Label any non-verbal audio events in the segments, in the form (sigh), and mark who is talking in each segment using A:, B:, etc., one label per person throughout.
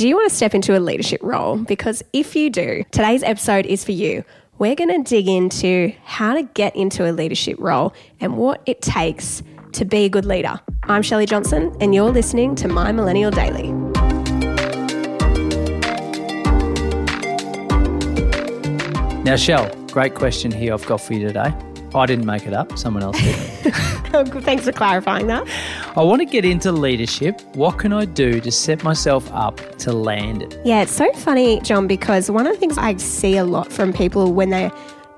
A: Do you want to step into a leadership role? Because if you do, today's episode is for you. We're going to dig into how to get into a leadership role and what it takes to be a good leader. I'm Shelley Johnson, and you're listening to My Millennial Daily.
B: Now, Shell, great question here I've got for you today. I didn't make it up, someone else did. (laughs)
A: Thanks for clarifying that.
B: I want to get into leadership. What can I do to set myself up to land it?
A: Yeah, it's so funny, John, because one of the things I see a lot from people when they're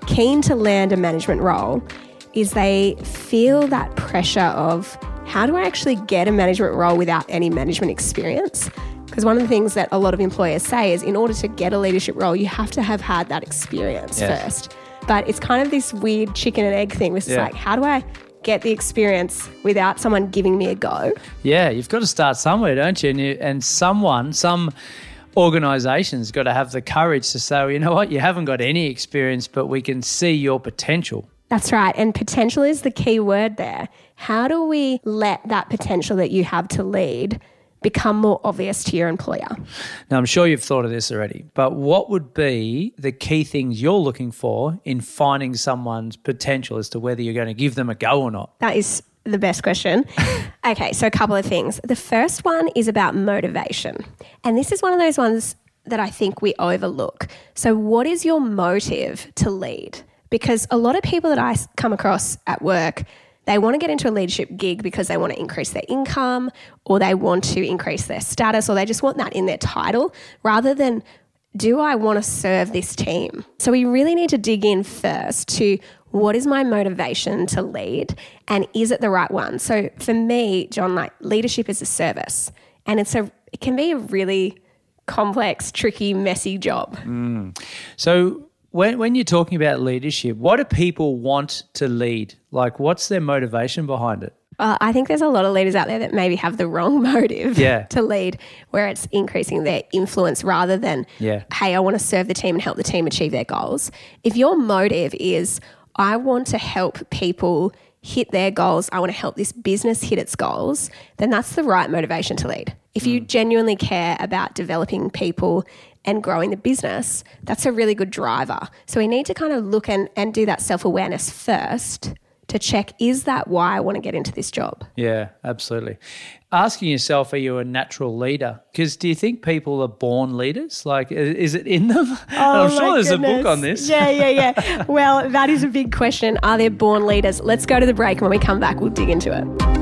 A: keen to land a management role is they feel that pressure of how do I actually get a management role without any management experience? Because one of the things that a lot of employers say is in order to get a leadership role, you have to have had that experience
B: Yes.
A: first. But it's kind of this weird chicken and egg thing, which is
B: Yeah.
A: like, how do I get the experience without someone giving me a go?
B: Yeah, you've got to start somewhere, don't you? And, you, and someone, some organization's got to have the courage to say, well, you know what, you haven't got any experience, but we can see your potential.
A: That's right. And potential is the key word there. How do we let that potential that you have to lead become more obvious to your employer?
B: Now, I'm sure you've thought of this already, but what would be the key things you're looking for in finding someone's potential as to whether you're going to give them a go or not?
A: That is the best question. (laughs) okay, so a couple of things. The first one is about motivation. And this is one of those ones that I think we overlook. So, what is your motive to lead? Because a lot of people that I come across at work, they want to get into a leadership gig because they want to increase their income or they want to increase their status or they just want that in their title rather than do I want to serve this team? So we really need to dig in first to what is my motivation to lead and is it the right one? So for me, John, like leadership is a service and it's a it can be a really complex, tricky, messy job. Mm.
B: So, when, when you're talking about leadership, what do people want to lead? Like, what's their motivation behind it?
A: Uh, I think there's a lot of leaders out there that maybe have the wrong (laughs) motive
B: Yeah.
A: to lead, where it's increasing their influence rather than,
B: Yeah.
A: hey, I want to serve the team and help the team achieve their goals. If your motive is, I want to help people hit their goals, I want to help this business hit its goals, then that's the right motivation to lead. If you genuinely care about developing people and growing the business, that's a really good driver. So we need to kind of look and, and do that self awareness first to check is that why I want to get into this job?
B: Yeah, absolutely. Asking yourself, are you a natural leader? Because do you think people are born leaders? Like, is it in them? (laughs) Oh I'm sure there's a book on this.
A: Oh Yeah, yeah, yeah. (laughs) well, that is a big question. Are there born leaders? Let's go to the break. and When we come back, we'll dig into it.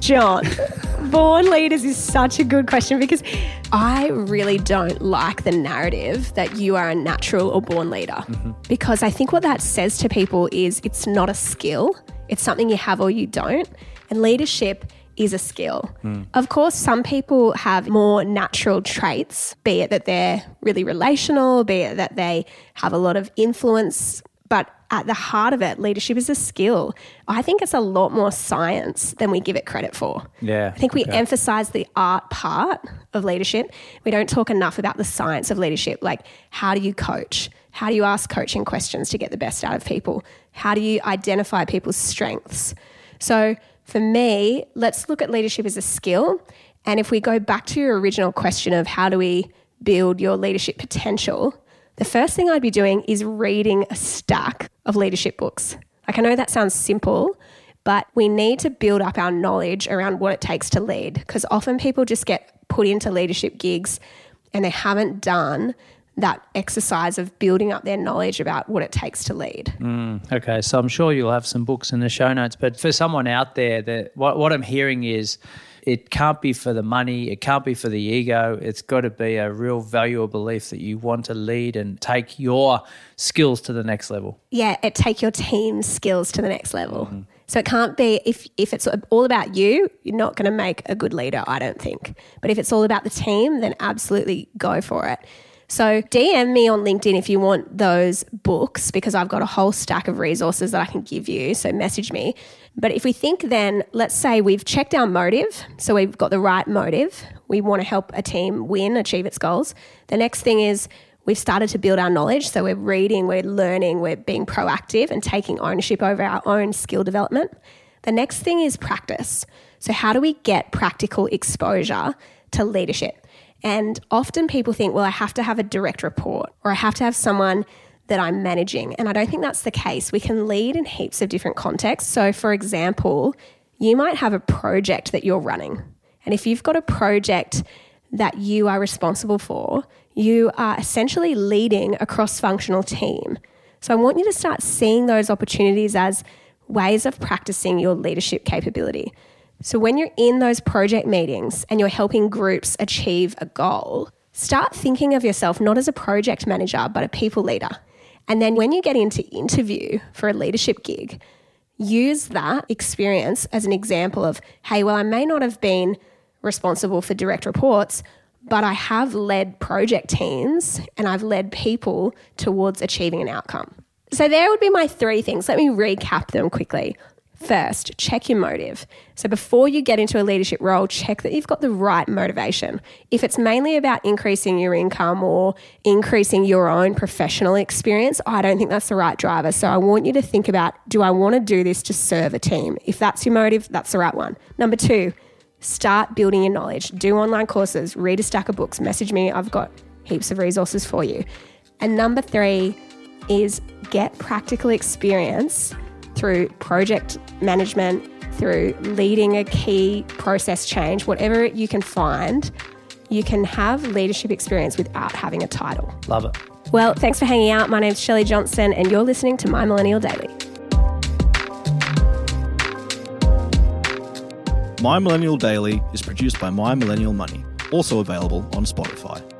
A: John, born leaders is such a good question because I really don't like the narrative that you are a natural or born leader. Mm-hmm. Because I think what that says to people is it's not a skill, it's something you have or you don't. And leadership is a skill. Mm. Of course, some people have more natural traits, be it that they're really relational, be it that they have a lot of influence but at the heart of it, leadership is a skill. I think it's a lot more science than we give it credit for.
B: Yeah,
A: I think we
B: okay.
A: emphasize the art part of leadership. We don't talk enough about the science of leadership. Like, how do you coach? How do you ask coaching questions to get the best out of people? How do you identify people's strengths? So, for me, let's look at leadership as a skill. And if we go back to your original question of how do we build your leadership potential, the first thing I'd be doing is reading a stack of leadership books. Like, I know that sounds simple, but we need to build up our knowledge around what it takes to lead because often people just get put into leadership gigs and they haven't done that exercise of building up their knowledge about what it takes to lead.
B: Mm, okay, so I'm sure you'll have some books in the show notes, but for someone out there, that what, what I'm hearing is It can't be for the money, it can't be for the ego. It's got to be a real value or belief that you want to lead and take your skills to the next level.
A: Yeah, it take your team's skills to the next level. Mm-hmm. So it can't be if if it's all about you, you're not going to make a good leader, I don't think. But if it's all about the team, then absolutely go for it. So DM me on LinkedIn if you want those books because I've got a whole stack of resources that I can give you. So message me. But if we think then, let's say we've checked our motive, so we've got the right motive, we want to help a team win, achieve its goals. The next thing is we've started to build our knowledge. So we're reading, we're learning, we're being proactive and taking ownership over our own skill development. The next thing is practice. So, how do we get practical exposure to leadership? And often people think, well, I have to have a direct report or I have to have someone that I'm managing. And I don't think that's the case. We can lead in heaps of different contexts. So, for example, you might have a project that you're running. And if you've got a project that you are responsible for, you are essentially leading a cross functional team. So, I want you to start seeing those opportunities as ways of practicing your leadership capability. So, when you're in those project meetings and you're helping groups achieve a goal, start thinking of yourself not as a project manager, but a people leader. And then when you get into interview for a leadership gig, use that experience as an example of, hey, well, I may not have been responsible for direct reports, but I have led project teams and I've led people towards achieving an outcome. So, there would be my three things. Let me recap them quickly. First, check your motive. So before you get into a leadership role, check that you've got the right motivation. If it's mainly about increasing your income or increasing your own professional experience, I don't think that's the right driver. So I want you to think about do I want to do this to serve a team? If that's your motive, that's the right one. Number two, start building your knowledge. Do online courses, read a stack of books, message me. I've got heaps of resources for you. And number three is get practical experience through project management, through leading a key process change, whatever you can find, you can have leadership experience without having a title.
B: Love it.
A: Well, thanks for hanging out. My name's Shelley Johnson, and you're listening to My Millennial Daily.
C: My Millennial Daily is produced by My Millennial Money, also available on Spotify.